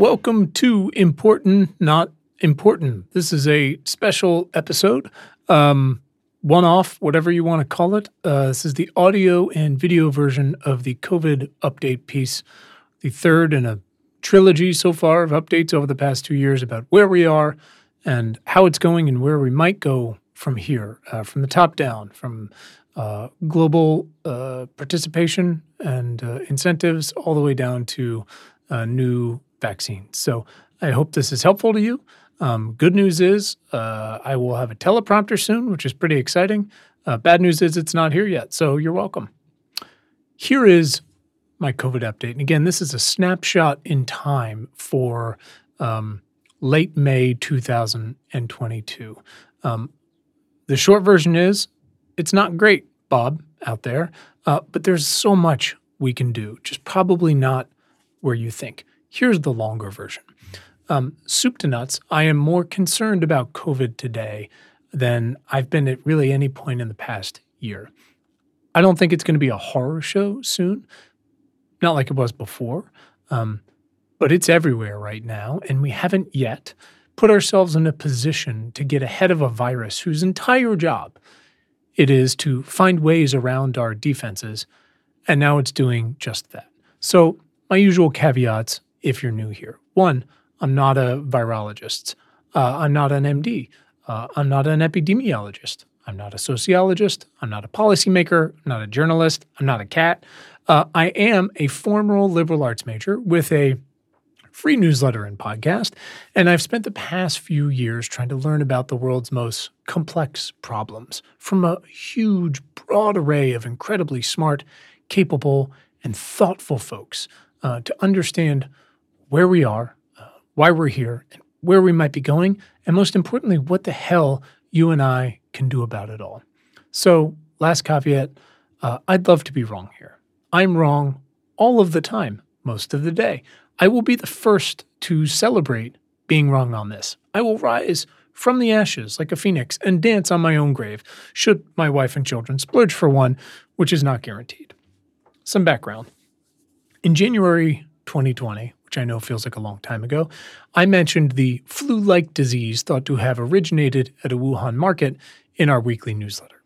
Welcome to Important Not Important. This is a special episode, um, one off, whatever you want to call it. Uh, this is the audio and video version of the COVID update piece, the third in a trilogy so far of updates over the past two years about where we are and how it's going and where we might go from here, uh, from the top down, from uh, global uh, participation and uh, incentives all the way down to uh, new vaccines. So I hope this is helpful to you. Um, good news is uh, I will have a teleprompter soon, which is pretty exciting. Uh, bad news is it's not here yet, so you're welcome. Here is my COVID update. And again, this is a snapshot in time for um, late May 2022. Um, the short version is it's not great, Bob, out there, uh, but there's so much we can do, just probably not where you think. Here's the longer version. Um, soup to nuts, I am more concerned about COVID today than I've been at really any point in the past year. I don't think it's going to be a horror show soon, not like it was before, um, but it's everywhere right now. And we haven't yet put ourselves in a position to get ahead of a virus whose entire job it is to find ways around our defenses. And now it's doing just that. So, my usual caveats if you're new here. One, I'm not a virologist. Uh, I'm not an MD. Uh, I'm not an epidemiologist. I'm not a sociologist. I'm not a policymaker. I'm not a journalist. I'm not a cat. Uh, I am a former liberal arts major with a free newsletter and podcast, and I've spent the past few years trying to learn about the world's most complex problems from a huge, broad array of incredibly smart, capable, and thoughtful folks uh, to understand where we are, uh, why we're here, and where we might be going, and most importantly, what the hell you and I can do about it all. So, last caveat uh, I'd love to be wrong here. I'm wrong all of the time, most of the day. I will be the first to celebrate being wrong on this. I will rise from the ashes like a phoenix and dance on my own grave, should my wife and children splurge for one, which is not guaranteed. Some background. In January 2020, which I know feels like a long time ago, I mentioned the flu like disease thought to have originated at a Wuhan market in our weekly newsletter.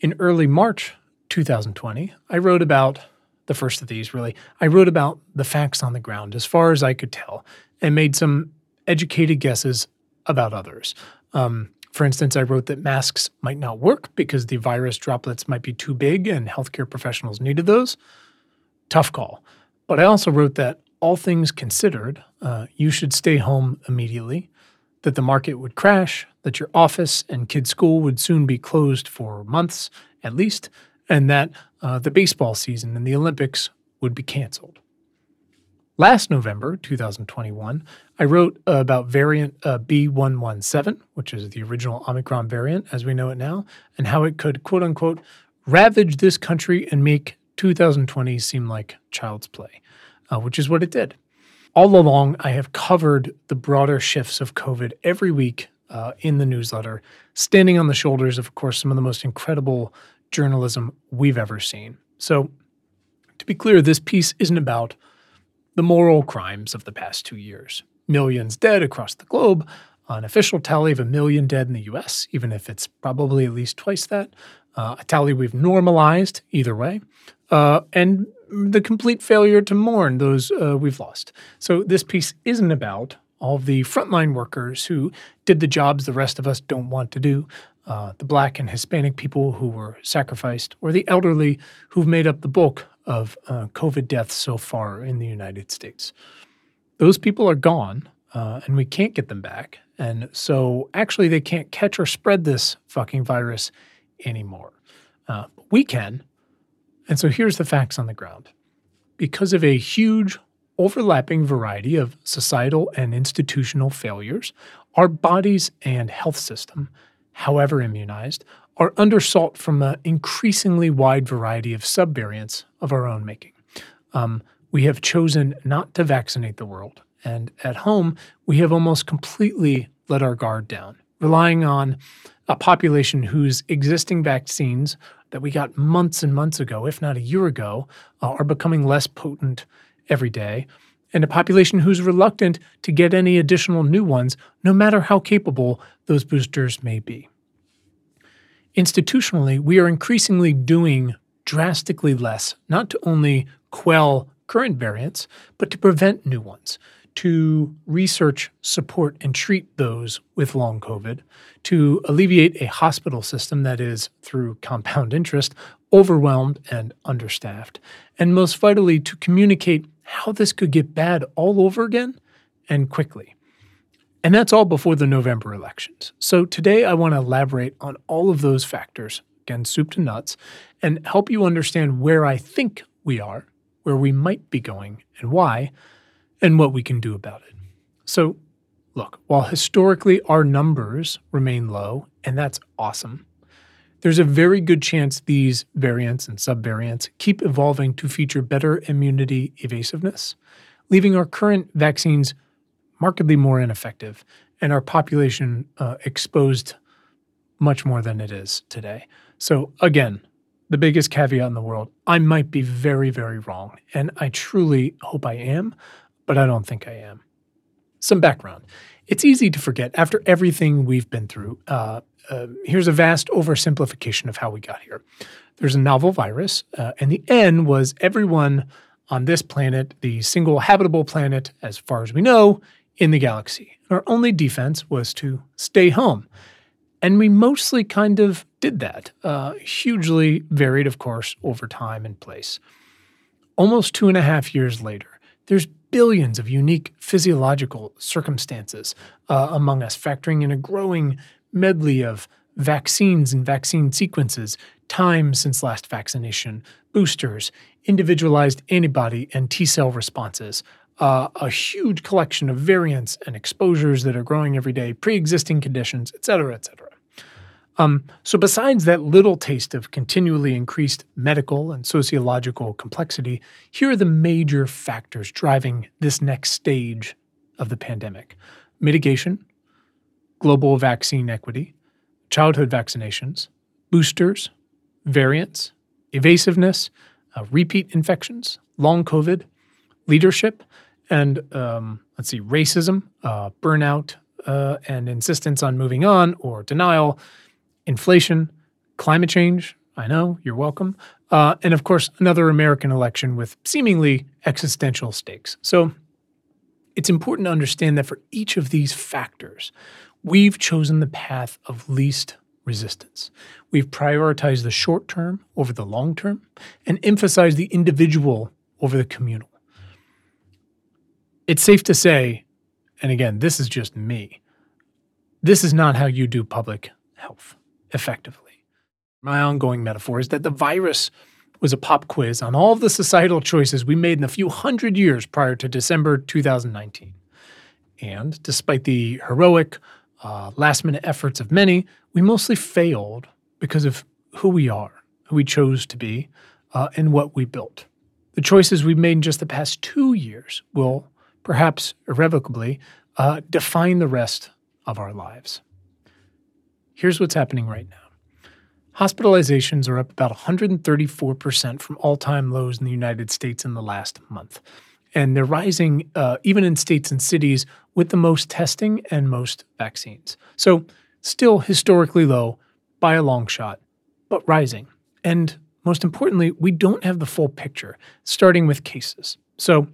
In early March 2020, I wrote about the first of these, really. I wrote about the facts on the ground as far as I could tell and made some educated guesses about others. Um, for instance, I wrote that masks might not work because the virus droplets might be too big and healthcare professionals needed those. Tough call. But I also wrote that all things considered, uh, you should stay home immediately, that the market would crash, that your office and kids' school would soon be closed for months at least, and that uh, the baseball season and the Olympics would be canceled. Last November, 2021, I wrote about variant uh, B117, which is the original Omicron variant as we know it now, and how it could, quote unquote, ravage this country and make 2020 seem like child's play uh, which is what it did. All along, I have covered the broader shifts of COVID every week uh, in the newsletter, standing on the shoulders of, of course, some of the most incredible journalism we've ever seen. So, to be clear, this piece isn't about the moral crimes of the past two years. Millions dead across the globe, an official tally of a million dead in the US, even if it's probably at least twice that, uh, a tally we've normalized either way, uh, and the complete failure to mourn those uh, we've lost. So this piece isn't about all the frontline workers who did the jobs the rest of us don't want to do, uh, the black and Hispanic people who were sacrificed, or the elderly who've made up the bulk of uh, COVID deaths so far in the United States. Those people are gone, uh, and we can't get them back. And so, actually, they can't catch or spread this fucking virus anymore. Uh, we can, and so here's the facts on the ground. Because of a huge overlapping variety of societal and institutional failures, our bodies and health system, however immunized, are under assault from an increasingly wide variety of subvariants of our own making. Um, we have chosen not to vaccinate the world, and at home, we have almost completely let our guard down, relying on a population whose existing vaccines that we got months and months ago, if not a year ago, uh, are becoming less potent every day. and a population who's reluctant to get any additional new ones, no matter how capable those boosters may be. Institutionally, we are increasingly doing drastically less, not to only quell current variants, but to prevent new ones, to research, support, and treat those with long COVID, to alleviate a hospital system that is, through compound interest, overwhelmed and understaffed, and most vitally, to communicate how this could get bad all over again and quickly. And that's all before the November elections. So today I want to elaborate on all of those factors, again, soup to nuts, and help you understand where I think we are, where we might be going, and why, and what we can do about it. So, look, while historically our numbers remain low, and that's awesome, there's a very good chance these variants and subvariants keep evolving to feature better immunity evasiveness, leaving our current vaccines markedly more ineffective and our population uh, exposed much more than it is today. So, again, the biggest caveat in the world I might be very, very wrong. And I truly hope I am, but I don't think I am. Some background. It's easy to forget after everything we've been through. Uh, uh, here's a vast oversimplification of how we got here. There's a novel virus, uh, and the N was everyone on this planet, the single habitable planet, as far as we know, in the galaxy. Our only defense was to stay home. And we mostly kind of did that, uh, hugely varied, of course, over time and place. Almost two and a half years later, there's billions of unique physiological circumstances uh, among us, factoring in a growing medley of vaccines and vaccine sequences, time since last vaccination, boosters, individualized antibody and T cell responses, uh, a huge collection of variants and exposures that are growing every day, pre existing conditions, et cetera, et cetera. Um, so, besides that little taste of continually increased medical and sociological complexity, here are the major factors driving this next stage of the pandemic. Mitigation, global vaccine equity, childhood vaccinations, boosters, variants, evasiveness, uh, repeat infections, long COVID, leadership, and um, let's see, racism, uh, burnout, uh, and insistence on moving on or denial, inflation, climate change. I know, you're welcome. Uh, and of course, another American election with seemingly existential stakes. So it's important to understand that for each of these factors, we've chosen the path of least resistance. We've prioritized the short term over the long term and emphasized the individual over the communal. It's safe to say, and again, this is just me, this is not how you do public health effectively. My ongoing metaphor is that the virus was a pop quiz on all of the societal choices we made in the few hundred years prior to December 2019. And despite the heroic, uh, last minute efforts of many, we mostly failed because of who we are, who we chose to be, uh, and what we built. The choices we've made in just the past two years will perhaps irrevocably, uh, define the rest of our lives. Here's what's happening right now hospitalizations are up about 134% from all time lows in the United States in the last month. And they're rising uh, even in states and cities with the most testing and most vaccines. So, still historically low by a long shot, but rising. And most importantly, we don't have the full picture, starting with cases. So,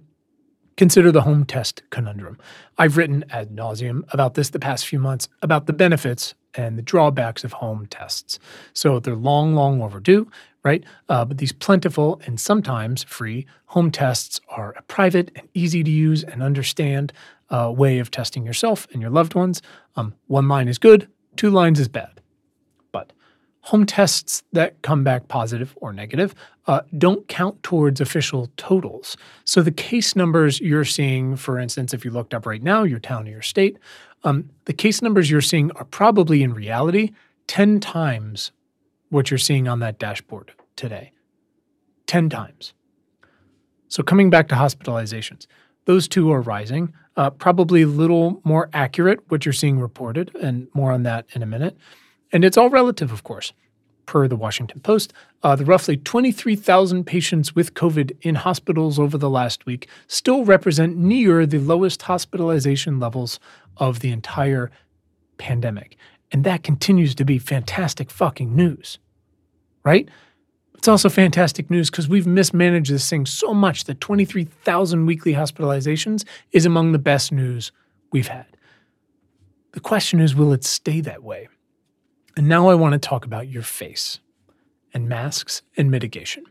Consider the home test conundrum. I've written ad nauseum about this the past few months about the benefits and the drawbacks of home tests. So they're long, long overdue, right? Uh, but these plentiful and sometimes free home tests are a private and easy to use and understand uh, way of testing yourself and your loved ones. Um, one line is good, two lines is bad But home tests that come back positive or negative uh, don't count towards official totals. So the case numbers you're seeing, for instance, if you looked up right now, your town or your state, um, the case numbers you're seeing are probably in reality 10 times what you're seeing on that dashboard today. 10 times. So coming back to hospitalizations, those two are rising. Uh, probably a little more accurate what you're seeing reported, and more on that in a minute. And it's all relative, of course. per the Washington Post. Uh, the roughly 23,000 patients with COVID in hospitals over the last week still represent near the lowest hospitalization levels of the entire pandemic. And that continues to be fantastic fucking news, right? It's also fantastic news because we've mismanaged this thing so much that 23,000 weekly hospitalizations is among the best news we've had. The question is will it stay that way? And now I want to talk about your face and masks and mitigation.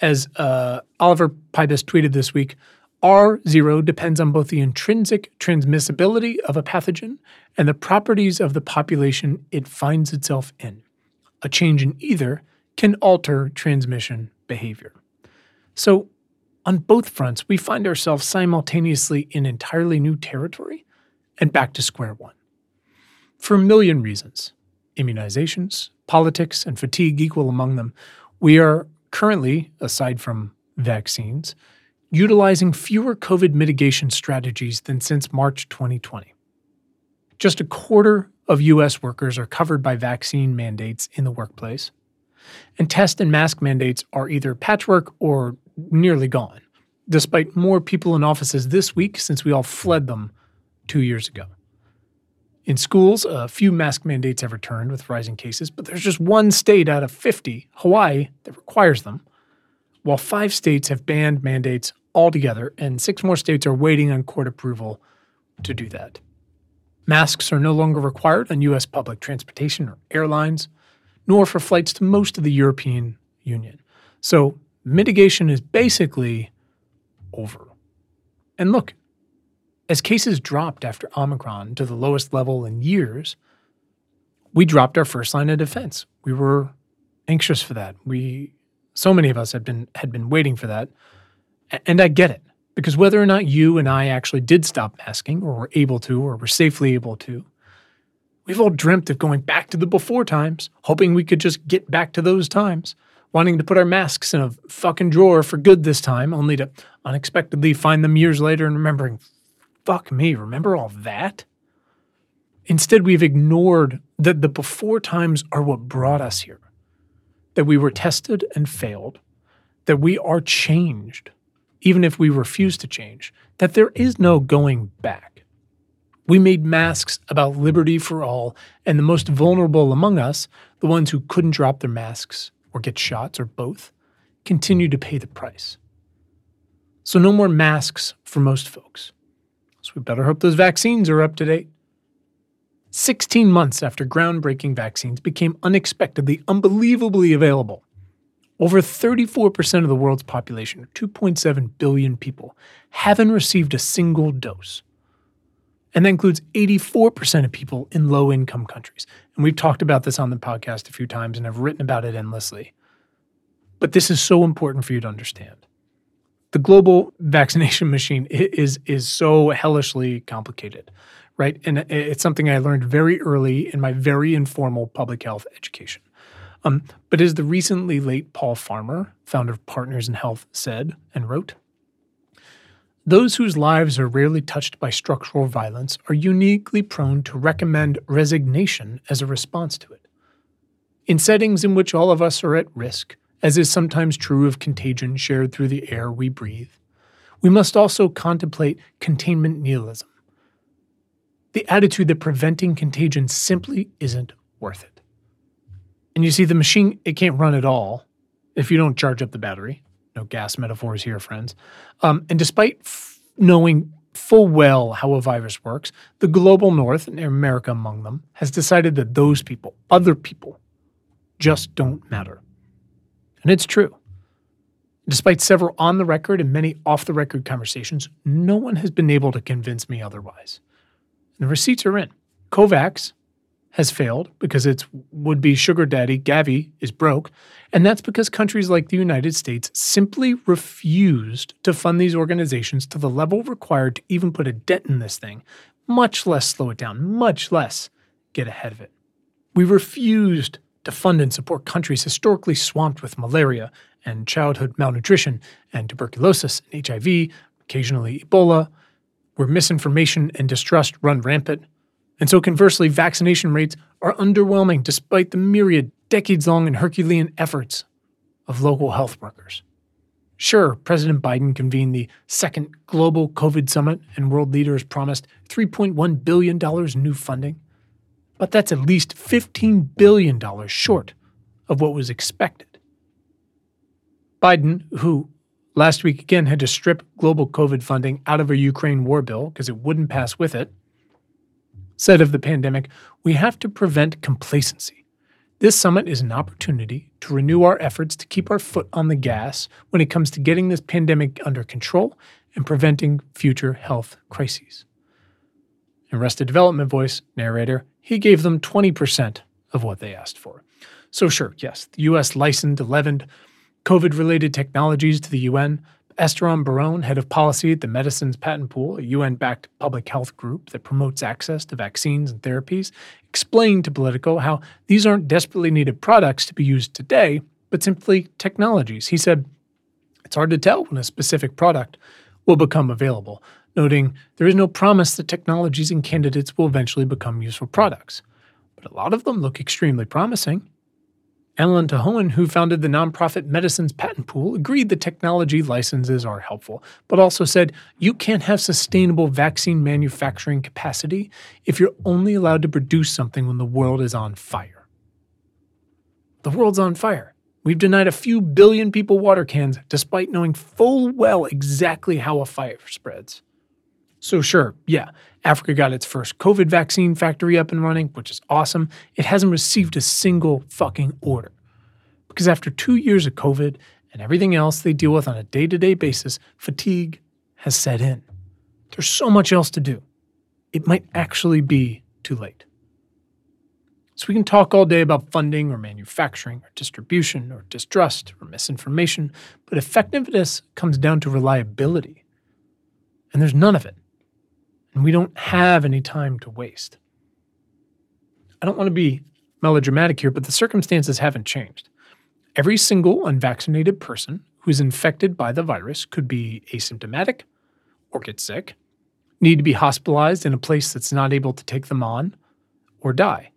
As uh, Oliver Pybus tweeted this week, R0 depends on both the intrinsic transmissibility of a pathogen and the properties of the population it finds itself in. A change in either can alter transmission behavior. So, on both fronts, we find ourselves simultaneously in entirely new territory and back to square one. For a million reasons immunizations, politics, and fatigue equal among them, we are currently, aside from vaccines, utilizing fewer COVID mitigation strategies than since March 2020. Just a quarter of US workers are covered by vaccine mandates in the workplace, and test and mask mandates are either patchwork or nearly gone, despite more people in offices this week since we all fled them two years ago. In schools, a few mask mandates have returned with rising cases, but there's just one state out of 50, Hawaii, that requires them, while five states have banned mandates altogether, and six more states are waiting on court approval to do that. Masks are no longer required on U.S. public transportation or airlines, nor for flights to most of the European Union. So mitigation is basically over. And look, as cases dropped after Omicron to the lowest level in years, we dropped our first line of defense. We were anxious for that. We so many of us had been had been waiting for that. And I get it. Because whether or not you and I actually did stop masking or were able to or were safely able to, we've all dreamt of going back to the before times, hoping we could just get back to those times, wanting to put our masks in a fucking drawer for good this time, only to unexpectedly find them years later and remembering, fuck me, remember all that? Instead, we've ignored that the before times are what brought us here, that we were tested and failed, that we are changed, even if we refuse to change, that there is no going back. We made masks about liberty for all, and the most vulnerable among us, the ones who couldn't drop their masks or get shots or both, continue to pay the price. So, no more masks for most folks. So we better hope those vaccines are up to date. 16 months after groundbreaking vaccines became unexpectedly, unbelievably available, over 34% of the world's population, 2.7 billion people, haven't received a single dose. And that includes 84% of people in low income countries. And we've talked about this on the podcast a few times and I've written about it endlessly. But this is so important for you to understand the global vaccination machine is is so hellishly complicated, right? And it's something I learned very early in my very informal public health education. Um, but as the recently late Paul Farmer, founder of Partners in Health, said and wrote, those whose lives are rarely touched by structural violence are uniquely prone to recommend resignation as a response to it. In settings in which all of us are at risk, as is sometimes true of contagion shared through the air we breathe, we must also contemplate containment nihilism the attitude that preventing contagion simply isn't worth it. And you see, the machine, it can't run at all if you don't charge up the battery. No gas metaphors here, friends. Um, and despite f- knowing full well how a virus works, the global north, and America among them, has decided that those people, other people, just don't matter. And it's true. Despite several on the record and many off the record conversations, no one has been able to convince me otherwise. And the receipts are in. COVAX has failed because its would be sugar daddy, Gavi, is broke. And that's because countries like the United States simply refused to fund these organizations to the level required to even put a dent in this thing, much less slow it down, much less get ahead of it. We refused to fund and support countries historically swamped with malaria and childhood malnutrition and tuberculosis and HIV, occasionally Ebola, where misinformation and distrust run rampant. And so, conversely, vaccination rates are underwhelming despite the myriad decades long and Herculean efforts of local health workers. Sure, President Biden convened the second global COVID summit and world leaders promised $3.1 billion in new funding, but that's at least $15 billion short of what was expected. Biden, who last week again had to strip global COVID funding out of a Ukraine war bill because it wouldn't pass with it, said of the pandemic, we have to prevent complacency. This summit is an opportunity to renew our efforts to keep our foot on the gas when it comes to getting this pandemic under control and preventing future health crises. Arrested Development voice, narrator, he gave them 20% of what they asked for. So, sure, yes, the US licensed 11 COVID related technologies to the UN, Esteban Burrone, head of policy at the Medicines Patent Pool, a UN backed public health group that promotes access to vaccines and therapies, explained to Politico how these aren't desperately needed products to be used today, but simply technologies. He said, It's hard to tell when a specific product will become available, noting there is no promise that technologies and candidates will eventually become useful products. But a lot of them look extremely promising. Ellen 't Hoen, who founded the nonprofit Medicines Patent Pool, agreed the technology licenses are helpful, but also said you can't have sustainable vaccine manufacturing capacity if you're only allowed to produce something when the world is on fire. The world's on fire. We've denied a few billion people water cans despite knowing full well exactly how a fire spreads. So, sure, yeah, Africa got its first COVID vaccine factory up and running, which is awesome. It hasn't received a single fucking order. Because after two years of COVID and everything else they deal with on a day to day basis, fatigue has set in. There's so much else to do. It might actually be too late. So we can talk all day about funding or manufacturing or distribution or distrust or misinformation, but effectiveness comes down to reliability. And there's none of it and we don't have any time to waste. I don't want to be melodramatic here, but the circumstances haven't changed. Every single unvaccinated person who's infected by the virus could be asymptomatic or get sick, need to be hospitalized in a place that's not able to take them on, or die.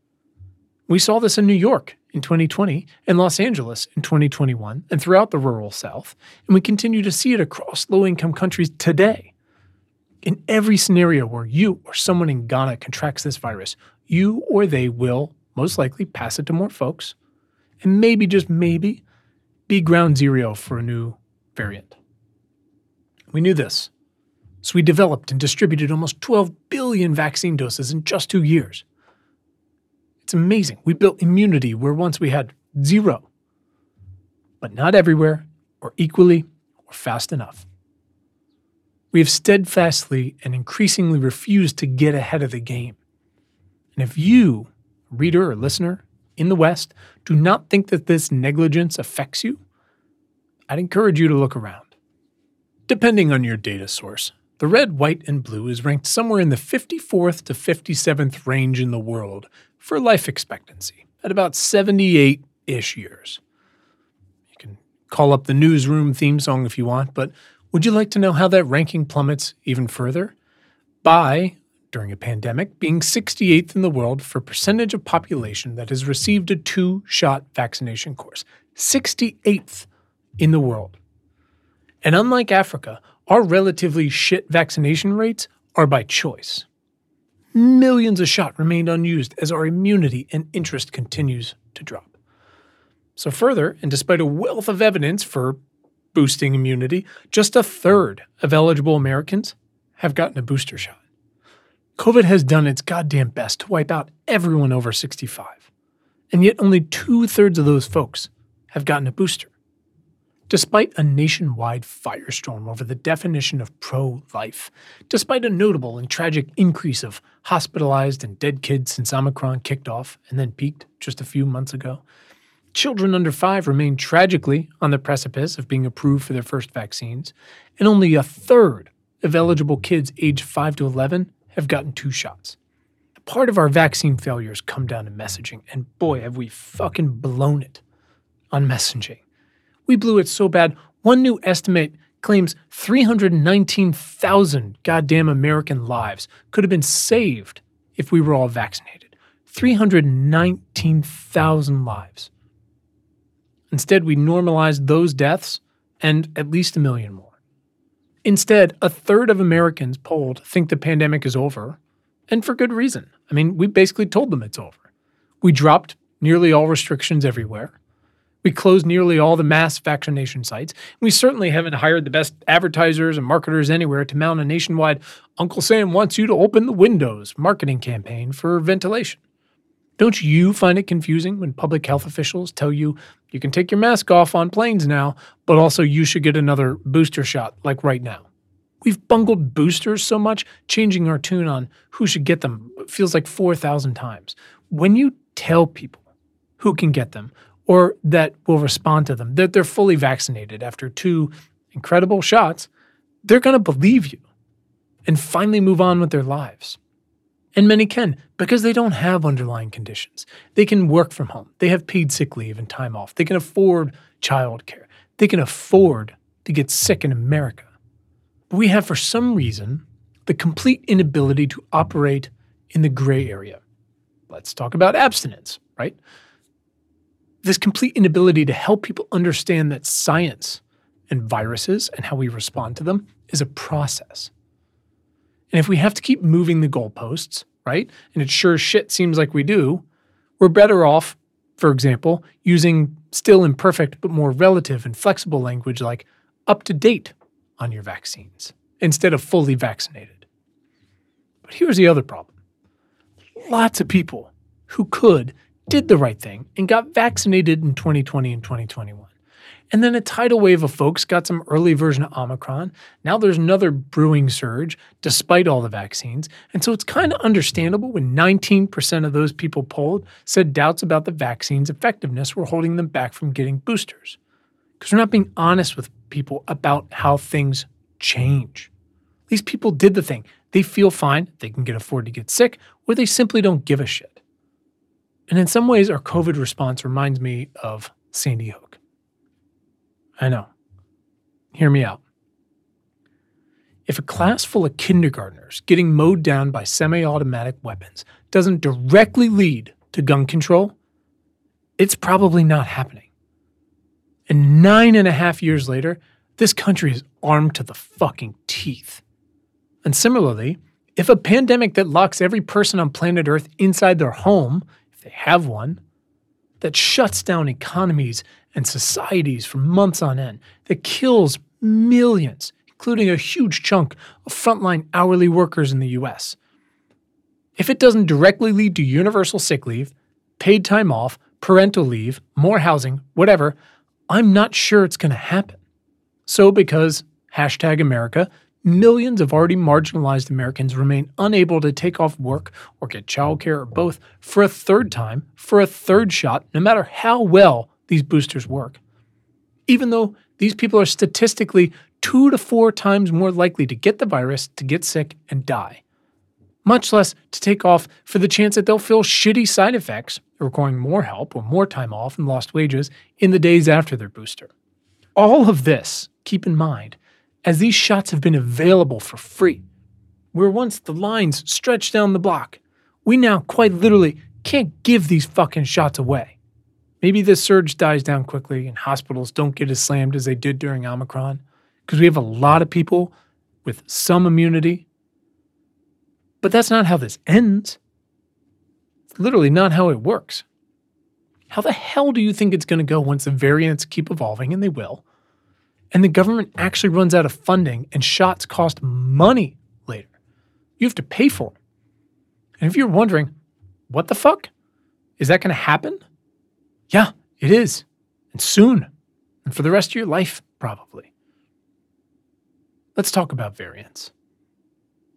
We saw this in New York in 2020, in Los Angeles in 2021, and throughout the rural South, and we continue to see it across low income countries today. In every scenario where you or someone in Ghana contracts this virus, you or they will most likely pass it to more folks and maybe, just maybe, be ground zero for a new variant. We knew this, so we developed and distributed almost 12 billion vaccine doses in just two years. It's amazing. We built immunity where once we had zero, but not everywhere or equally or fast enough. We have steadfastly and increasingly refused to get ahead of the game. And if you, reader or listener, in the West, do not think that this negligence affects you, I'd encourage you to look around. Depending on your data source, the red, white, and blue is ranked somewhere in the 54th to 57th range in the world for life expectancy at about 78 ish years. You can call up the newsroom theme song if you want, but would you like to know how that ranking plummets even further? By, during a pandemic, being 68th in the world for percentage of population that has received a two shot vaccination course. 68th in the world. And unlike Africa, our relatively shit vaccination rates are by choice. Millions of shots remained unused as our immunity and interest continues to drop. So, further, and despite a wealth of evidence for boosting immunity, just a third of eligible Americans have gotten a booster shot. COVID has done its goddamn best to wipe out everyone over 65, and yet only two thirds of those folks have gotten a booster. Despite a nationwide firestorm over the definition of pro life, despite a notable and tragic increase of hospitalized and dead kids since Omicron kicked off and then peaked just a few months ago, Children under five remain tragically on the precipice of being approved for their first vaccines, and only a third of eligible kids aged 5 to 11 have gotten two shots. Part of our vaccine failures come down to messaging, and boy, have we fucking blown it on messaging. We blew it so bad, one new estimate claims 319,000 goddamn American lives could have been saved if we were all vaccinated. 319,000 lives Instead, we normalized those deaths and at least a million more. Instead, a third of Americans polled think the pandemic is over, and for good reason. I mean, we basically told them it's over. We dropped nearly all restrictions everywhere. We closed nearly all the mass vaccination sites. We certainly haven't hired the best advertisers and marketers anywhere to mount a nationwide Uncle Sam wants you to open the windows marketing campaign for ventilation. Don't you find it confusing when public health officials tell you you can take your mask off on planes now, but also you should get another booster shot, like right now? We've bungled boosters so much, changing our tune on who should get them feels like 4,000 times. When you tell people who can get them, or that will respond to them, that they're fully vaccinated after two incredible shots, they're going to believe you and finally move on with their lives. And many can because they don't have underlying conditions. They can work from home. They have paid sick leave and time off. They can afford childcare. They can afford to get sick in America. But we have, for some reason, the complete inability to operate in the gray area. Let's talk about abstinence, right? this complete inability to help people understand that science and viruses and how we respond to them is a process. And if we have to keep moving the goalposts, right, and it sure shit seems like we do, we're better off, for example, using still imperfect but more relative and flexible language like up to date on your vaccines instead of fully vaccinated. But here's the other problem lots of people who could did the right thing and got vaccinated in 2020 and 2021. And then a tidal wave of folks got some early version of Omicron. Now there's another brewing surge despite all the vaccines. And so it's kind of understandable when 19% of those people polled said doubts about the vaccine's effectiveness were holding them back from getting boosters. Because we're not being honest with people about how things change. These people did the thing. They feel fine, they can get afford to get sick, or they simply don't give a shit. And in some ways, our COVID response reminds me of Sandy Hook. I know. Hear me out. If a class full of kindergartners getting mowed down by semi automatic weapons doesn't directly lead to gun control, it's probably not happening. And nine and a half years later, this country is armed to the fucking teeth. And similarly, if a pandemic that locks every person on planet Earth inside their home if they have one, that shuts down economies and societies for months on end, that kills millions, including a huge chunk of frontline hourly workers in the US. If it doesn't directly lead to universal sick leave, paid time off, parental leave, more housing, whatever, I'm not sure it's going to happen. So, because hashtag America, millions of already marginalized Americans remain unable to take off work or get childcare or both for a third time, for a third shot, no matter how well these boosters work. Even though these people are statistically two to four times more likely to get the virus, to get sick, and die. Much less to take off for the chance that they'll feel shitty side effects, requiring more help or more time off and lost wages in the days after their booster. All of this, keep in mind, as these shots have been available for free. Where once the lines stretched down the block, we now quite literally can't give these fucking shots away. Maybe this surge dies down quickly and hospitals don't get as slammed as they did during Omicron because we have a lot of people with some immunity. But that's not how this ends. It's literally not how it works. How the hell do you think it's going to go once the variants keep evolving, and they will, and the government actually runs out of funding and shots cost money later. You have to pay for them. And if you're wondering, what the fuck? Is that going to happen? Yeah, it is. And soon. And for the rest of your life, probably. Let's talk about variants.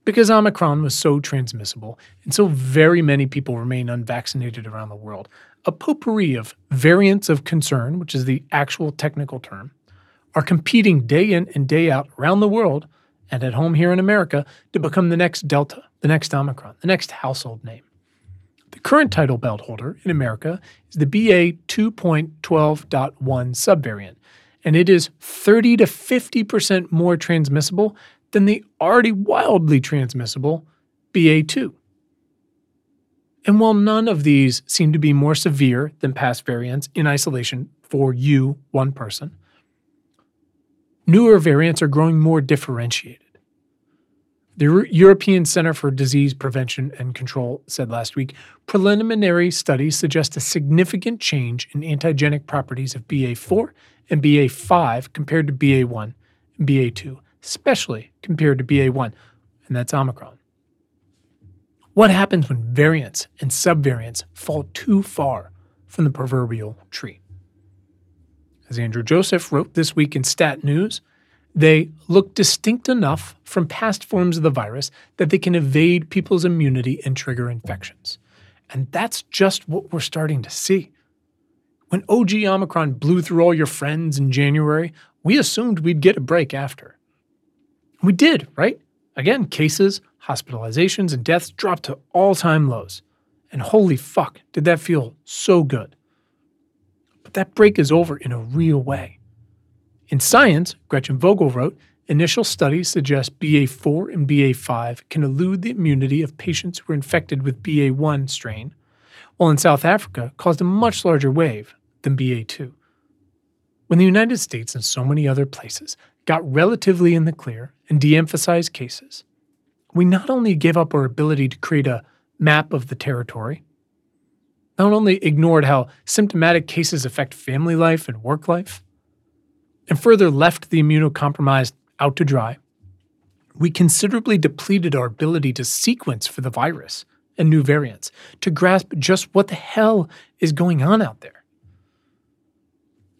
Because Omicron was so transmissible and so very many people remain unvaccinated around the world, a potpourri of variants of concern, which is the actual technical term, are competing day in and day out around the world and at home here in America to become the next Delta, the next Omicron, the next household name. The current title belt holder in America is the BA 2.12.1 subvariant, and it is 30 to 50% more transmissible than the already wildly transmissible BA2. And while none of these seem to be more severe than past variants in isolation for you, one person. Newer variants are growing more differentiated. The European Center for Disease Prevention and Control said last week preliminary studies suggest a significant change in antigenic properties of BA4 and BA5 compared to BA1 and BA2, especially compared to BA1, and that's Omicron. What happens when variants and subvariants fall too far from the proverbial tree? As Andrew Joseph wrote this week in Stat News, they look distinct enough from past forms of the virus that they can evade people's immunity and trigger infections. And that's just what we're starting to see. When OG Omicron blew through all your friends in January, we assumed we'd get a break after. We did, right? Again, cases, hospitalizations, and deaths dropped to all time lows. And holy fuck, did that feel so good. That break is over in a real way. In Science, Gretchen Vogel wrote, initial studies suggest BA4 and BA5 can elude the immunity of patients who were infected with BA1 strain, while in South Africa caused a much larger wave than BA2. When the United States and so many other places got relatively in the clear and de emphasized cases, we not only gave up our ability to create a map of the territory, not only ignored how symptomatic cases affect family life and work life, and further left the immunocompromised out to dry, we considerably depleted our ability to sequence for the virus and new variants, to grasp just what the hell is going on out there.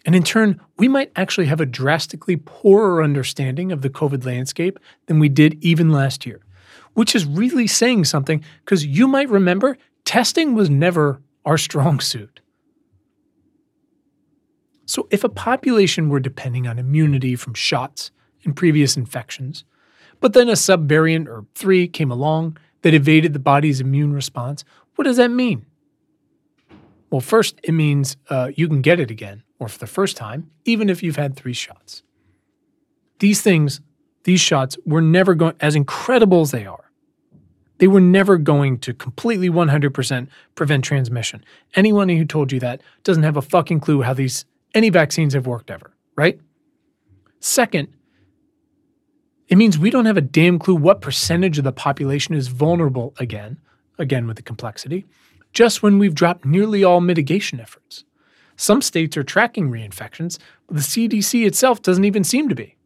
And in turn, we might actually have a drastically poorer understanding of the COVID landscape than we did even last year, which is really saying something because you might remember testing was never our strong suit. So, if a population were depending on immunity from shots and previous infections, but then a subvariant or three came along that evaded the body's immune response, what does that mean? Well, first, it means uh, you can get it again, or for the first time, even if you've had three shots. These things, these shots, were never going, as incredible as they are, they were never going to completely 100% prevent transmission. Anyone who told you that doesn't have a fucking clue how these any vaccines have worked ever, right? Second, it means we don't have a damn clue what percentage of the population is vulnerable again, again with the complexity, just when we've dropped nearly all mitigation efforts. Some states are tracking reinfections, but the CDC itself doesn't even seem to be.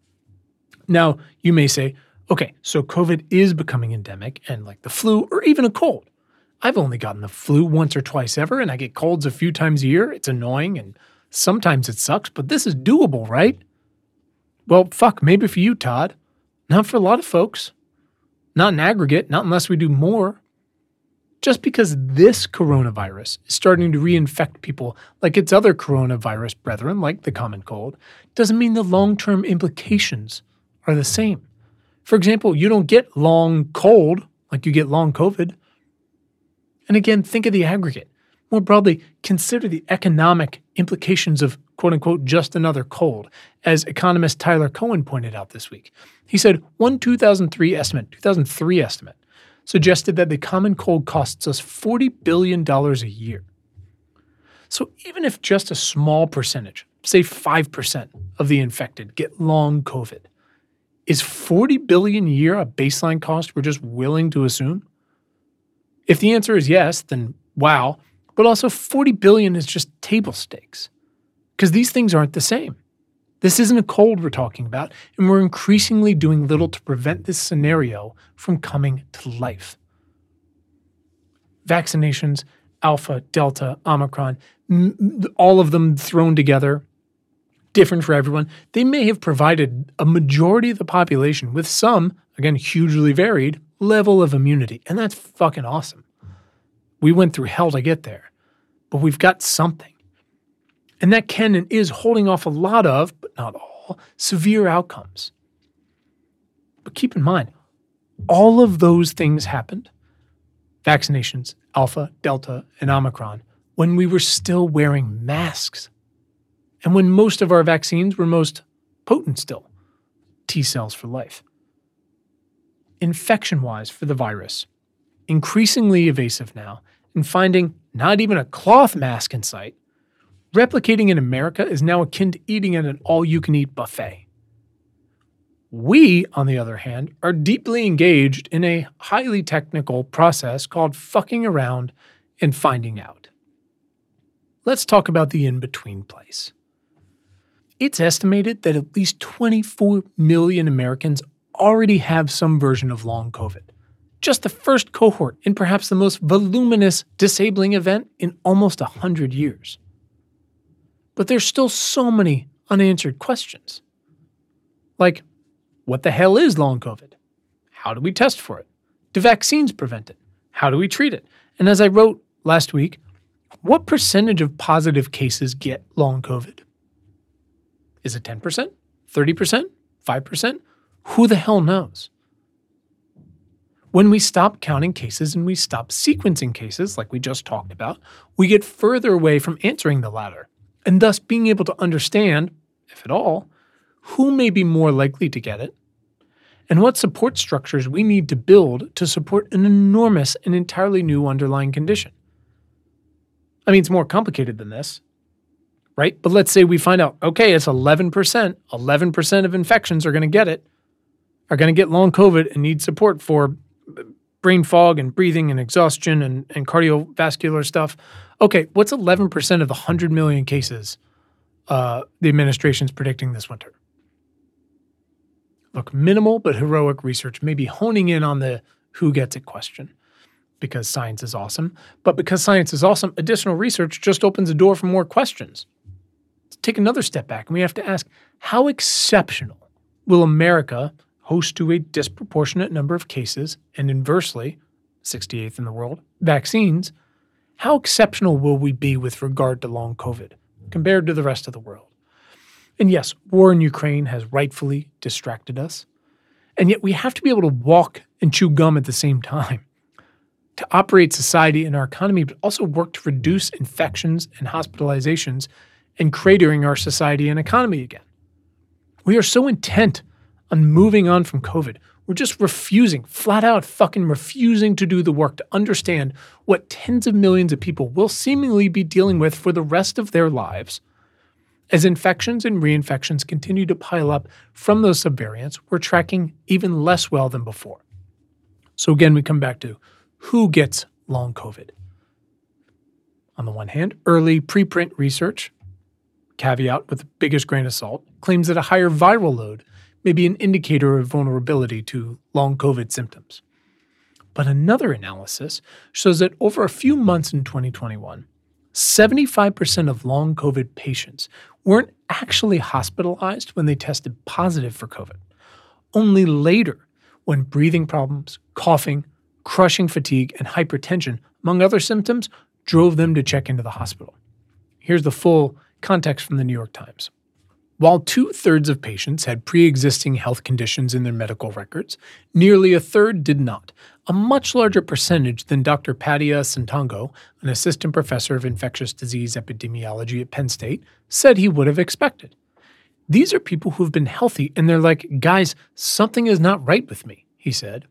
Now, you may say, okay, so COVID is becoming endemic and like the flu or even a cold. I've only gotten the flu once or twice ever, and I get colds a few times a year. It's annoying and Sometimes it sucks, but this is doable, right? Well, fuck, maybe for you, Todd. Not for a lot of folks. Not in aggregate, not unless we do more. Just because this coronavirus is starting to reinfect people like its other coronavirus brethren, like the common cold, doesn't mean the long term implications are the same. For example, you don't get long cold like you get long COVID. And again, think of the aggregate. More broadly, consider the economic implications of quote unquote just another cold, as economist Tyler Cowen pointed out this week. He said one 2003 estimate, 2003 estimate, suggested that the common cold costs us $40 billion a year. So even if just a small percentage, say 5% of the infected get long COVID, is 40 billion a year a baseline cost we're just willing to assume? If the answer is yes, then wow, but also 40 billion is just table stakes because these things aren't the same. This isn't a cold we're talking about, and we're increasingly doing little to prevent this scenario from coming to life. Vaccinations, Alpha, Delta, Omicron, all of them thrown together, different for everyone, they may have provided a majority of the population with some, again, hugely varied, level of immunity. And that's fucking awesome. We went through hell to get there but we've got something. And that can and is holding off a lot of, but not all, severe outcomes. But keep in mind, all of those things happened vaccinations, Alpha, Delta, and Omicron when we were still wearing masks and when most of our vaccines were most potent still T cells for life. Infection wise for the virus, increasingly evasive now, and finding not even a cloth mask in sight, replicating in America is now akin to eating at an all you can eat buffet. We, on the other hand, are deeply engaged in a highly technical process called fucking around and finding out. Let's talk about the in between place. It's estimated that at least 24 million Americans already have some version of long COVID. Just the first cohort in perhaps the most voluminous disabling event in almost 100 years. But there's still so many unanswered questions. Like, what the hell is long COVID? How do we test for it? Do vaccines prevent it? How do we treat it? And as I wrote last week, what percentage of positive cases get long COVID? Is it 10%, 30%, 5%? Who the hell knows? When we stop counting cases and we stop sequencing cases, like we just talked about, we get further away from answering the latter, and thus being able to understand, if at all, who may be more likely to get it, and what support structures we need to build to support an enormous and entirely new underlying condition. I mean, it's more complicated than this, right? But let's say we find out, okay, it's 11%, 11% of infections are going to get it, are going to get long COVID and need support for brain fog and breathing and exhaustion and, and cardiovascular stuff. Okay, what's 11% of the 100 million cases uh, the administration's predicting this winter? Look, minimal but heroic research maybe honing in on the who gets it question because science is awesome. But because science is awesome, additional research just opens a door for more questions. Take another step back and we have to ask how exceptional will America host to a disproportionate number of cases and inversely, 68th in the world, vaccines? How exceptional will we be with regard to long COVID compared to the rest of the world? And yes, war in Ukraine has rightfully distracted us. And yet we have to be able to walk and chew gum at the same time to operate society and our economy, but also work to reduce infections and hospitalizations and cratering our society and economy again. We are so intent on moving on from COVID. We're just refusing, flat out fucking refusing to do the work to understand what tens of millions of people will seemingly be dealing with for the rest of their lives as infections and reinfections continue to pile up from those subvariants, we're tracking even less well than before. So again, we come back to who gets long COVID. On the one hand, early preprint research, caveat with the biggest grain of salt, claims that a higher viral load may be an indicator of vulnerability to long COVID symptoms. But another analysis shows that over a few months in 2021, 75% of long COVID patients weren't actually hospitalized when they tested positive for COVID. Only later, when breathing problems, coughing, crushing fatigue, and hypertension, among other symptoms, drove them to check into the hospital. Here's the full context from the New York Times. While two thirds of patients had pre existing health conditions in their medical records, nearly a third did not, a much larger percentage than Dr. Paddy Ssentongo, an assistant professor of infectious disease epidemiology at Penn State, said he would have expected. These are people who've been healthy and they're like, guys, something is not right with me, he said.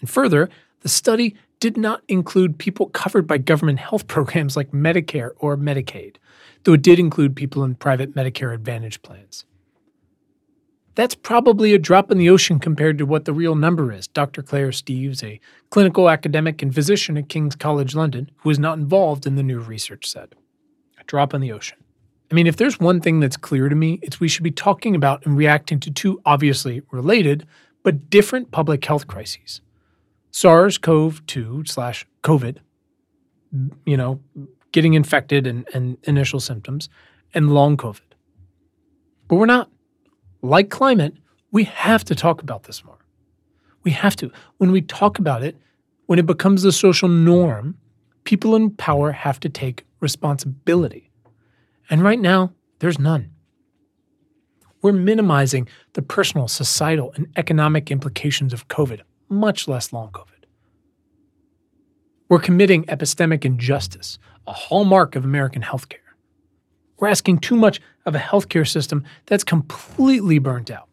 And further, the study did not include people covered by government health programs like Medicare or Medicaid though it did include people in private Medicare Advantage plans. That's probably a drop in the ocean compared to what the real number is, Dr. Claire Steves, a clinical academic and physician at King's College London, who is not involved in the new research, said. A drop in the ocean. I mean, if there's one thing that's clear to me, it's we should be talking about and reacting to two obviously related but different public health crises. SARS-CoV-2 slash COVID, you know, getting infected and, and initial symptoms, and long COVID. But we're not. Like climate, we have to talk about this more. We have to. When we talk about it, when it becomes the social norm, people in power have to take responsibility. And right now, there's none. We're minimizing the personal, societal, and economic implications of COVID, much less long COVID. We're committing epistemic injustice, a hallmark of American healthcare. We're asking too much of a healthcare system that's completely burnt out.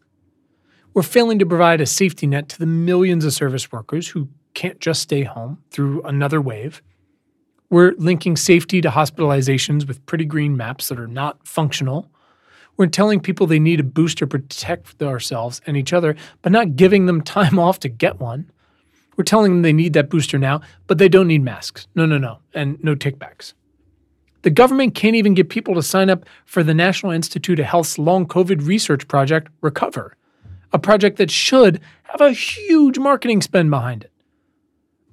We're failing to provide a safety net to the millions of service workers who can't just stay home through another wave. We're linking safety to hospitalizations with pretty green maps that are not functional. We're telling people they need a booster to protect ourselves and each other, but not giving them time off to get one. We're telling them they need that booster now, but they don't need masks. No, no, no. And no takebacks. The government can't even get people to sign up for the National Institute of Health's long COVID research project, Recover, a project that should have a huge marketing spend behind it.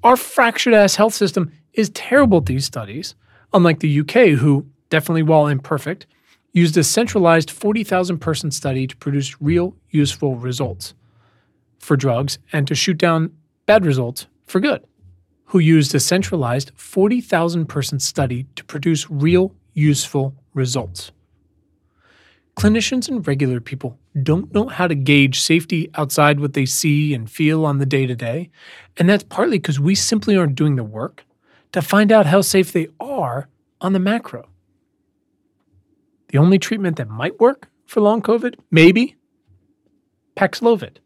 Our fractured ass health system is terrible at these studies, unlike the UK, who, definitely while imperfect, used a centralized 40,000 person study to produce real, useful results for drugs and to shoot down bad results for good, who used a centralized 40,000 person study to produce real, useful results. Clinicians and regular people don't know how to gauge safety outside what they see and feel on the day to day, and that's partly because we simply aren't doing the work to find out how safe they are on the macro. The only treatment that might work for long COVID, maybe Paxlovid.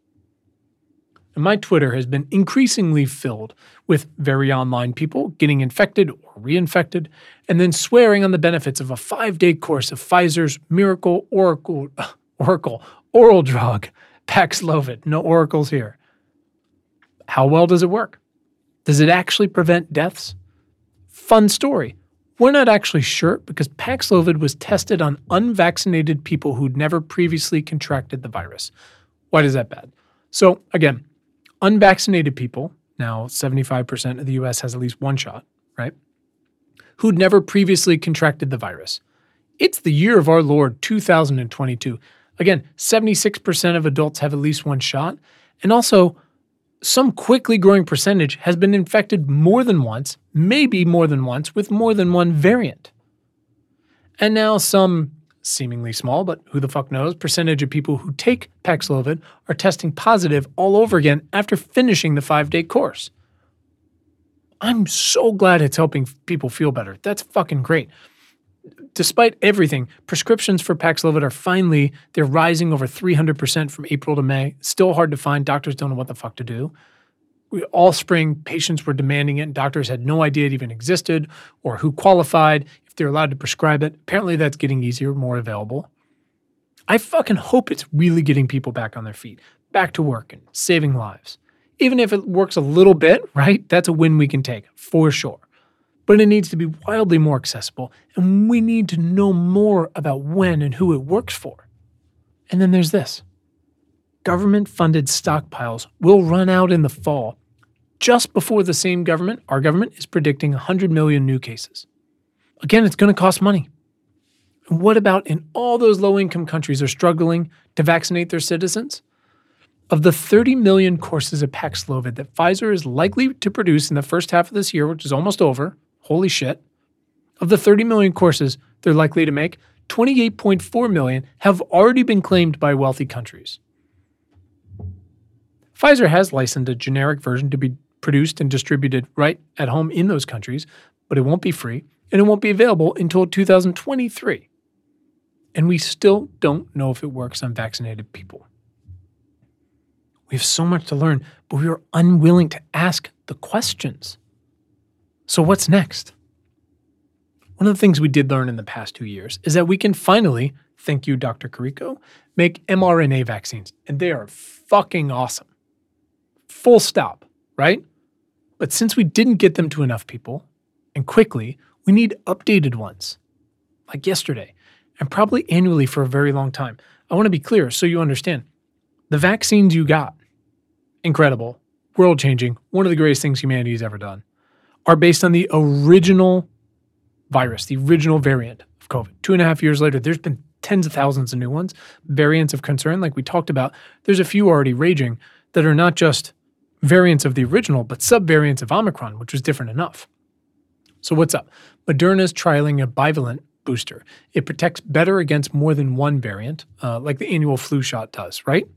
My Twitter has been increasingly filled with very online people getting infected or reinfected, and then swearing on the benefits of a five day course of Pfizer's miracle oracle, oracle oral drug, Paxlovid. No oracles here. How well does it work? Does it actually prevent deaths? Fun story. We're not actually sure because Paxlovid was tested on unvaccinated people who'd never previously contracted the virus. Why is that bad? So, again, unvaccinated people, now 75% of the US has at least one shot, right? Who'd never previously contracted the virus. It's the year of our Lord 2022. Again, 76% of adults have at least one shot. And also, some quickly growing percentage has been infected more than once, maybe more than once, with more than one variant. And now some seemingly small, but who the fuck knows, percentage of people who take Paxlovid are testing positive all over again after finishing the five day course. I'm so glad it's helping people feel better. That's fucking great. Despite everything, prescriptions for Paxlovid are finally they're rising over 300% from April to May. Still hard to find. Doctors don't know what the fuck to do. We, all spring, patients were demanding it, and doctors had no idea it even existed or who qualified if they're allowed to prescribe it. Apparently, that's getting easier, more available. I fucking hope it's really getting people back on their feet, back to work and saving lives. Even if it works a little bit, right? That's a win we can take for sure. But it needs to be wildly more accessible, and we need to know more about when and who it works for. And then there's this government funded stockpiles will run out in the fall, just before the same government, our government, is predicting 100 million new cases. Again, it's going to cost money. And what about in all those low income countries are struggling to vaccinate their citizens? Of the 30 million courses of Paxlovid that Pfizer is likely to produce in the first half of this year, which is almost over, holy shit, of the 30 million courses they're likely to make, 28.4 million have already been claimed by wealthy countries. Pfizer has licensed a generic version to be produced and distributed right at home in those countries, but it won't be free and it won't be available until 2023. And we still don't know if it works on vaccinated people. We have so much to learn, but we are unwilling to ask the questions. So, what's next? One of the things we did learn in the past two years is that we can finally, thank you, Dr. Karikó, make mRNA vaccines, and they are fucking awesome. Full stop, right? But since we didn't get them to enough people, and quickly, we need updated ones, like yesterday, and probably annually for a very long time. I want to be clear so you understand. The vaccines you got, incredible, world changing, one of the greatest things humanity has ever done, are based on the original virus, the original variant of COVID. Two and a half years later, there's been tens of thousands of new ones, variants of concern, like we talked about. There's a few already raging that are not just variants of the original, but subvariants of Omicron, which was different enough. So, what's up? Moderna is trialing a bivalent booster. It protects better against more than one variant, uh, like the annual flu shot does, right?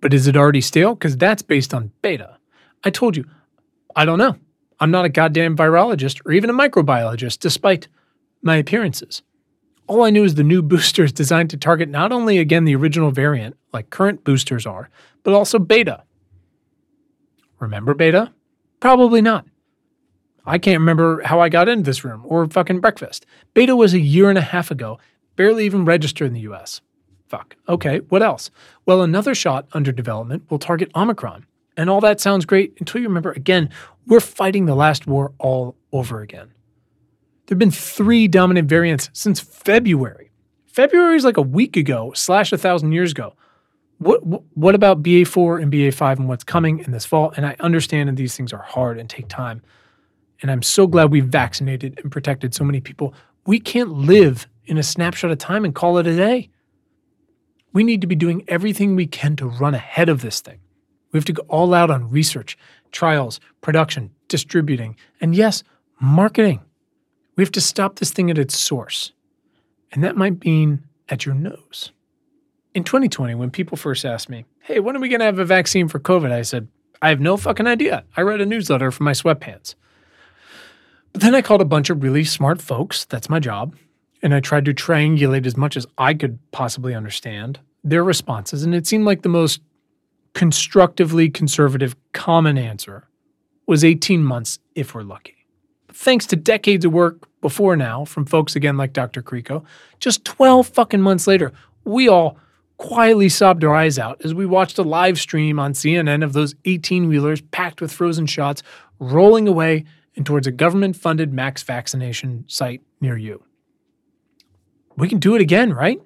But is it already stale? Because that's based on beta. I told you, I don't know. I'm not a goddamn virologist or even a microbiologist, despite my appearances. All I knew is the new booster is designed to target not only, again, the original variant, like current boosters are, but also beta. Remember beta? Probably not. I can't remember how I got into this room or fucking breakfast. Beta was a year and a half ago, barely even registered in the US. Fuck. Okay, what else? Well, another shot under development will target Omicron. And all that sounds great until you remember again, we're fighting the last war all over again. There have been three dominant variants since February. February is like a week ago, slash a thousand years ago. What what about BA4 and BA5 and what's coming in this fall? And I understand that these things are hard and take time. And I'm so glad we've vaccinated and protected so many people. We can't live in a snapshot of time and call it a day. We need to be doing everything we can to run ahead of this thing. We have to go all out on research, trials, production, distributing, and yes, marketing. We have to stop this thing at its source. And that might mean at your nose. In 2020, when people first asked me, hey, when are we going to have a vaccine for COVID? I said, I have no fucking idea. I read a newsletter from my sweatpants. But then I called a bunch of really smart folks, that's my job, and I tried to triangulate as much as I could possibly understand their responses. And it seemed like the most constructively conservative common answer was 18 months if we're lucky thanks to decades of work before now from folks again like Dr. Karikó, just 12 fucking months later, we all quietly sobbed our eyes out as we watched a live stream on CNN of those 18 wheelers packed with frozen shots rolling away and towards a government funded max vaccination site near you. We can do it again, right?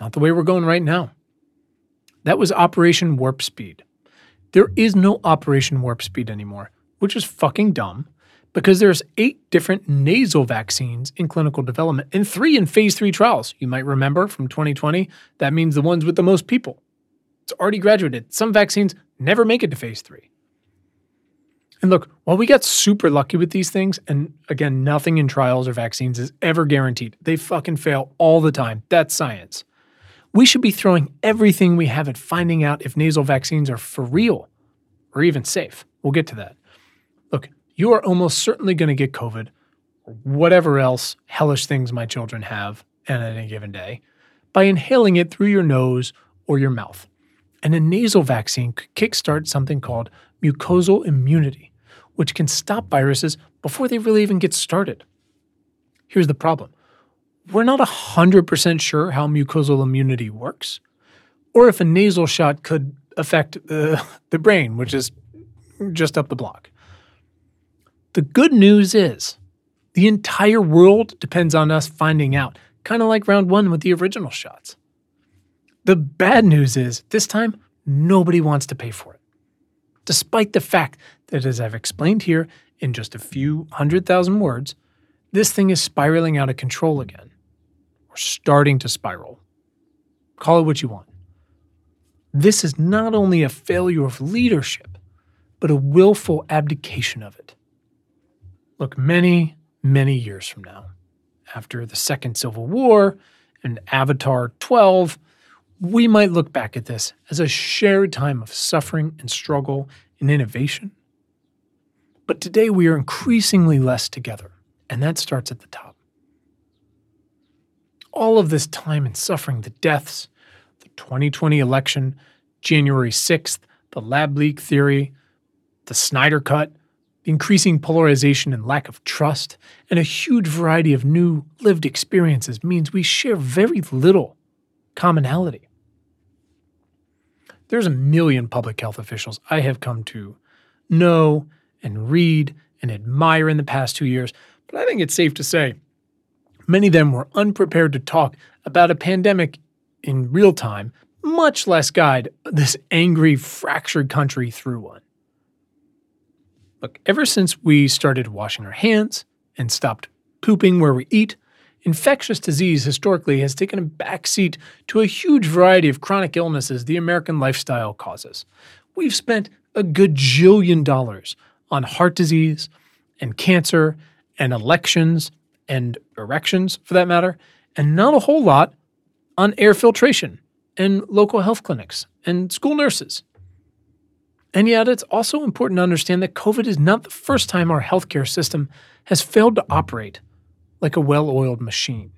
Not the way we're going right now. That was Operation Warp Speed. There is no Operation Warp Speed anymore, which is fucking dumb because there's eight different nasal vaccines in clinical development and three in phase three trials. You might remember from 2020, that means the ones with the most people. It's already graduated. Some vaccines never make it to phase three. And look, while we got super lucky with these things, and again, nothing in trials or vaccines is ever guaranteed, they fucking fail all the time. That's science. We should be throwing everything we have at finding out if nasal vaccines are for real or even safe. We'll get to that. You are almost certainly going to get COVID or whatever else hellish things my children have at any given day by inhaling it through your nose or your mouth. And a nasal vaccine could kickstart something called mucosal immunity, which can stop viruses before they really even get started. Here's the problem we're not 100% sure how mucosal immunity works, or if a nasal shot could affect uh, the brain, which is just up the block. The good news is the entire world depends on us finding out, kind of like round one with the original shots. The bad news is this time, nobody wants to pay for it. Despite the fact that, as I've explained here in just a few hundred thousand words, this thing is spiraling out of control again, or starting to spiral. Call it what you want. This is not only a failure of leadership, but a willful abdication of it. Look, many, many years from now, after the Second Civil War and Avatar 12, we might look back at this as a shared time of suffering and struggle and innovation. But today we are increasingly less together, and that starts at the top. All of this time and suffering, the deaths, the 2020 election, January 6th, the lab leak theory, the Snyder Cut, increasing polarization and lack of trust, and a huge variety of new lived experiences means we share very little commonality. There's a million public health officials I have come to know and read and admire in the past two years, but I think it's safe to say many of them were unprepared to talk about a pandemic in real time, much less guide this angry, fractured country through one. Look, ever since we started washing our hands and stopped pooping where we eat, infectious disease historically has taken a backseat to a huge variety of chronic illnesses the American lifestyle causes. We've spent a gajillion dollars on heart disease and cancer and elections and erections for that matter, and not a whole lot on air filtration and local health clinics and school nurses. And yet, it's also important to understand that COVID is not the first time our healthcare system has failed to operate like a well oiled machine.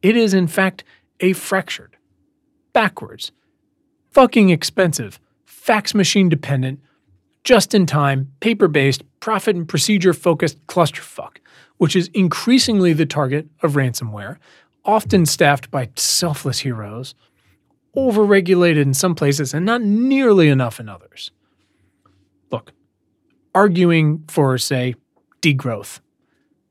It is, in fact, a fractured, backwards, fucking expensive, fax machine dependent, just in time, paper based, profit and procedure focused clusterfuck, which is increasingly the target of ransomware, often staffed by selfless heroes, overregulated in some places and not nearly enough in others. Look, arguing for, say, degrowth,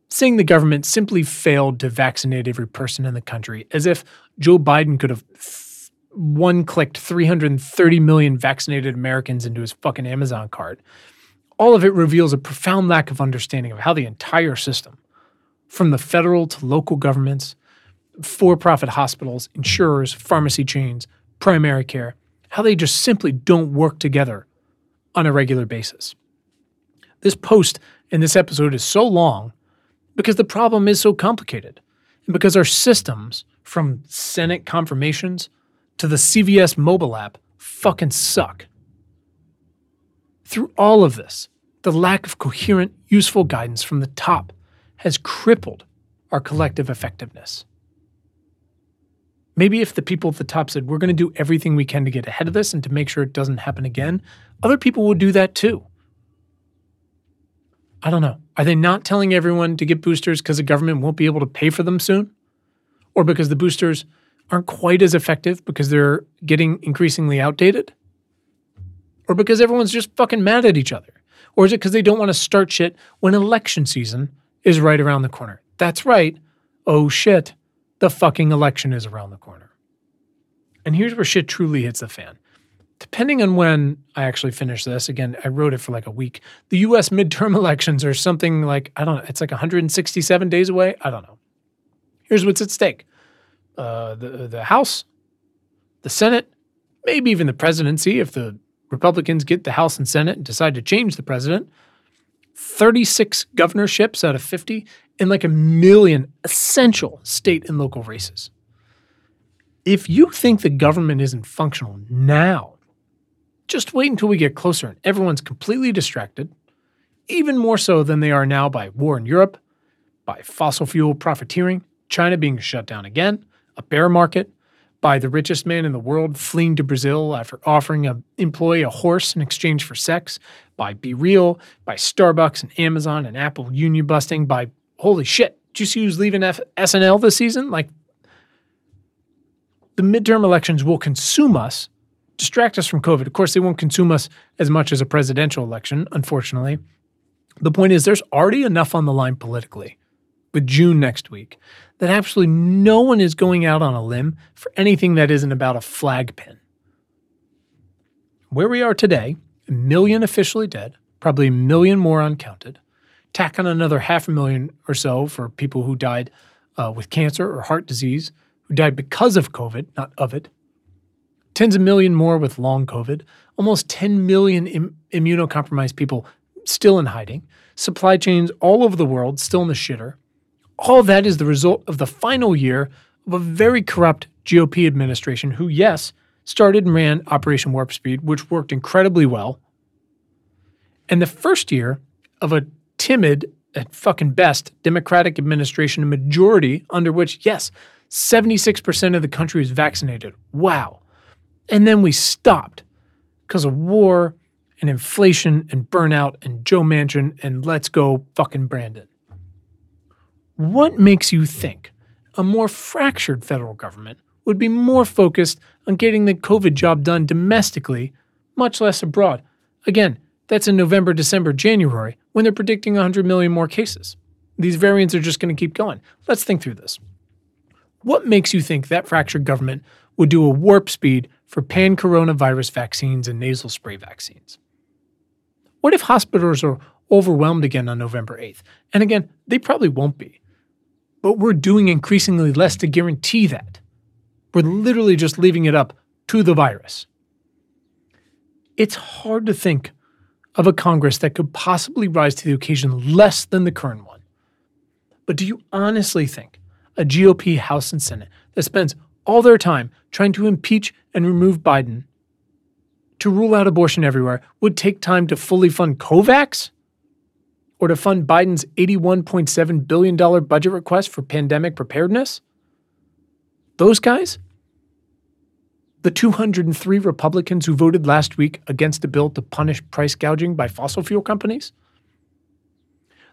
saying the government simply failed to vaccinate every person in the country, as if Joe Biden could have one clicked 330 million vaccinated Americans into his fucking Amazon cart. All of it reveals a profound lack of understanding of how the entire system, from the federal to local governments, for profit hospitals, insurers, pharmacy chains, primary care, how they just simply don't work together on a regular basis. This post in this episode is so long because the problem is so complicated and because our systems, from Senate confirmations to the CVS mobile app fucking suck. Through all of this, the lack of coherent, useful guidance from the top has crippled our collective effectiveness. Maybe if the people at the top said, we're going to do everything we can to get ahead of this and to make sure it doesn't happen again, other people would do that too. I don't know. Are they not telling everyone to get boosters because the government won't be able to pay for them soon? Or because the boosters aren't quite as effective because they're getting increasingly outdated? Or because everyone's just fucking mad at each other? Or is it because they don't want to start shit when election season is right around the corner? That's right. Oh shit, the fucking election is around the corner. And here's where shit truly hits the fan. Depending on when I actually finish this, again, I wrote it for like a week. The US midterm elections are something like, I don't know, it's like 167 days away. I don't know. Here's what's at stake uh, the the House, the Senate, maybe even the presidency if the Republicans get the House and Senate and decide to change the president. 36 governorships out of 50 and like a million essential state and local races. If you think the government isn't functional now, just wait until we get closer and everyone's completely distracted, even more so than they are now by war in Europe, by fossil fuel profiteering, China being shut down again, a bear market by the richest man in the world fleeing to Brazil after offering an employee a horse in exchange for sex, by BeReal, by Starbucks and Amazon and Apple union busting, by holy shit, did you see who's leaving F- SNL this season? Like, the midterm elections will consume us, distract us from COVID. Of course, they won't consume us as much as a presidential election, unfortunately. The point is, there's already enough on the line politically with June next week that absolutely no one is going out on a limb for anything that isn't about a flag pin. Where we are today, a million officially dead, probably a million more uncounted. Tack on another half a million or so for people who died uh, with cancer or heart disease, who died because of COVID, not of it. Tens of million more with long COVID. Almost 10 million Im- immunocompromised people still in hiding. Supply chains all over the world still in the shitter. All that is the result of the final year of a very corrupt GOP administration who, yes, started and ran Operation Warp Speed, which worked incredibly well. And the first year of a timid, at fucking best, Democratic administration, a majority under which, yes, 76% of the country is vaccinated. Wow. And then we stopped because of war and inflation and burnout and Joe Manchin and let's go fucking Brandon. What makes you think a more fractured federal government would be more focused on getting the COVID job done domestically, much less abroad? Again, that's in November, December, January, when they're predicting 100 million more cases. These variants are just going to keep going. Let's think through this. What makes you think that fractured government would do a warp speed for pan coronavirus vaccines and nasal spray vaccines? What if hospitals are overwhelmed again on November 8th? And again, they probably won't be but we're doing increasingly less to guarantee that. We're literally just leaving it up to the virus. It's hard to think of a Congress that could possibly rise to the occasion less than the current one. But do you honestly think a GOP House and Senate that spends all their time trying to impeach and remove Biden to rule out abortion everywhere would take time to fully fund COVAX? Or to fund Biden's $81.7 billion budget request for pandemic preparedness? Those guys? The 203 Republicans who voted last week against a bill to punish price gouging by fossil fuel companies?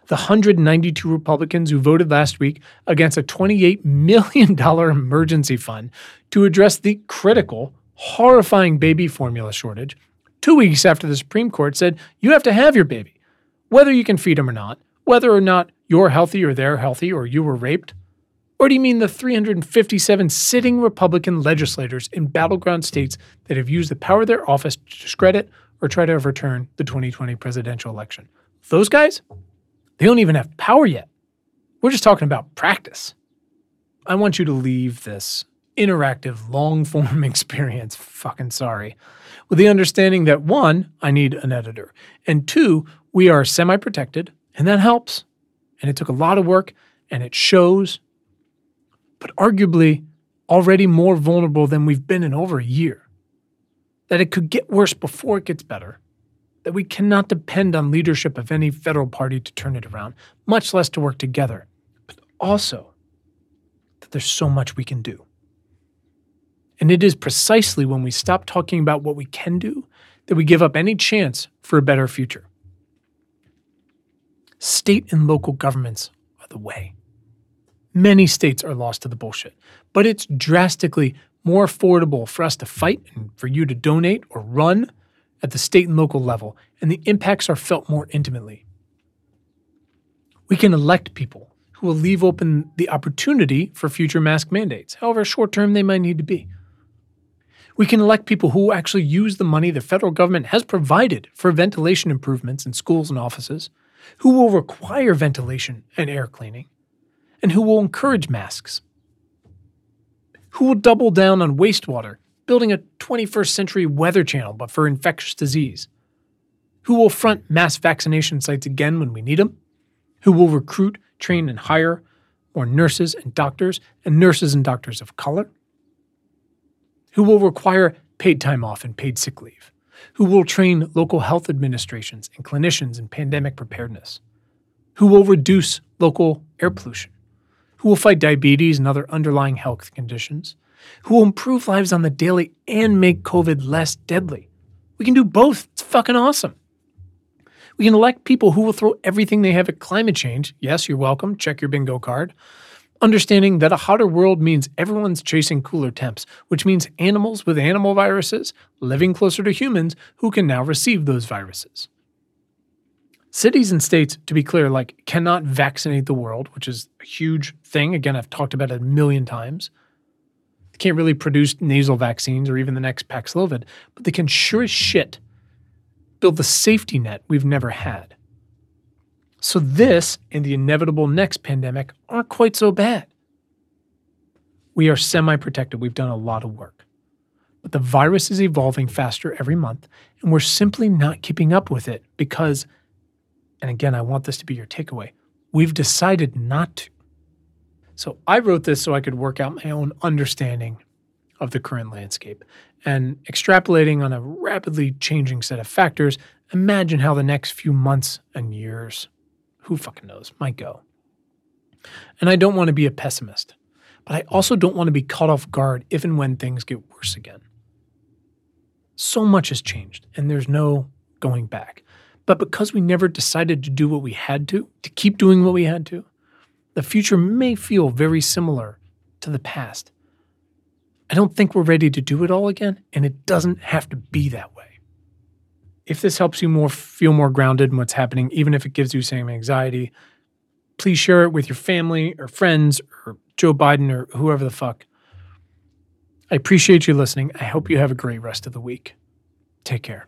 The 192 Republicans who voted last week against a $28 million emergency fund to address the critical, horrifying baby formula shortage two weeks after the Supreme Court said you have to have your baby, whether you can feed them or not, whether or not you're healthy or they're healthy or you were raped? Or do you mean the 357 sitting Republican legislators in battleground states that have used the power of their office to discredit or try to overturn the 2020 presidential election? Those guys? They don't even have power yet. We're just talking about practice. I want you to leave this interactive, long form experience, fucking sorry, with the understanding that one, I need an editor, and two, we are semi protected, and that helps. And it took a lot of work, and it shows, but arguably already more vulnerable than we've been in over a year. That it could get worse before it gets better. That we cannot depend on leadership of any federal party to turn it around, much less to work together. But also, that there's so much we can do. And it is precisely when we stop talking about what we can do that we give up any chance for a better future. State and local governments are the way. Many states are lost to the bullshit, but it's drastically more affordable for us to fight and for you to donate or run at the state and local level, and the impacts are felt more intimately. We can elect people who will leave open the opportunity for future mask mandates, however short term they might need to be. We can elect people who actually use the money the federal government has provided for ventilation improvements in schools and offices, who will require ventilation and air cleaning, and who will encourage masks. Who will double down on wastewater, building a 21st century weather channel but for infectious disease? Who will front mass vaccination sites again when we need them? Who will recruit, train, and hire more nurses and doctors, and nurses and doctors of color? Who will require paid time off and paid sick leave, who will train local health administrations and clinicians in pandemic preparedness, who will reduce local air pollution, who will fight diabetes and other underlying health conditions, who will improve lives on the daily and make COVID less deadly. We can do both. It's fucking awesome. We can elect people who will throw everything they have at climate change. Yes, you're welcome. Check your bingo card understanding that a hotter world means everyone's chasing cooler temps, which means animals with animal viruses living closer to humans who can now receive those viruses. Cities and states, to be clear, like cannot vaccinate the world, which is a huge thing. Again, I've talked about it a million times. They can't really produce nasal vaccines or even the next Paxlovid, but they can sure as shit build the safety net we've never had. So, this and the inevitable next pandemic aren't quite so bad. We are semi protected. We've done a lot of work. But the virus is evolving faster every month, and we're simply not keeping up with it because, and again, I want this to be your takeaway, we've decided not to. So, I wrote this so I could work out my own understanding of the current landscape. And extrapolating on a rapidly changing set of factors, imagine how the next few months and years who fucking knows, might go. And I don't want to be a pessimist, but I also don't want to be caught off guard if and when things get worse again. So much has changed, and there's no going back. But because we never decided to do what we had to, to keep doing what we had to, the future may feel very similar to the past. I don't think we're ready to do it all again, and it doesn't have to be that way if this helps you more feel more grounded in what's happening, even if it gives you some anxiety, please share it with your family or friends or Joe Biden or whoever the fuck. I appreciate you listening. I hope you have a great rest of the week. Take care.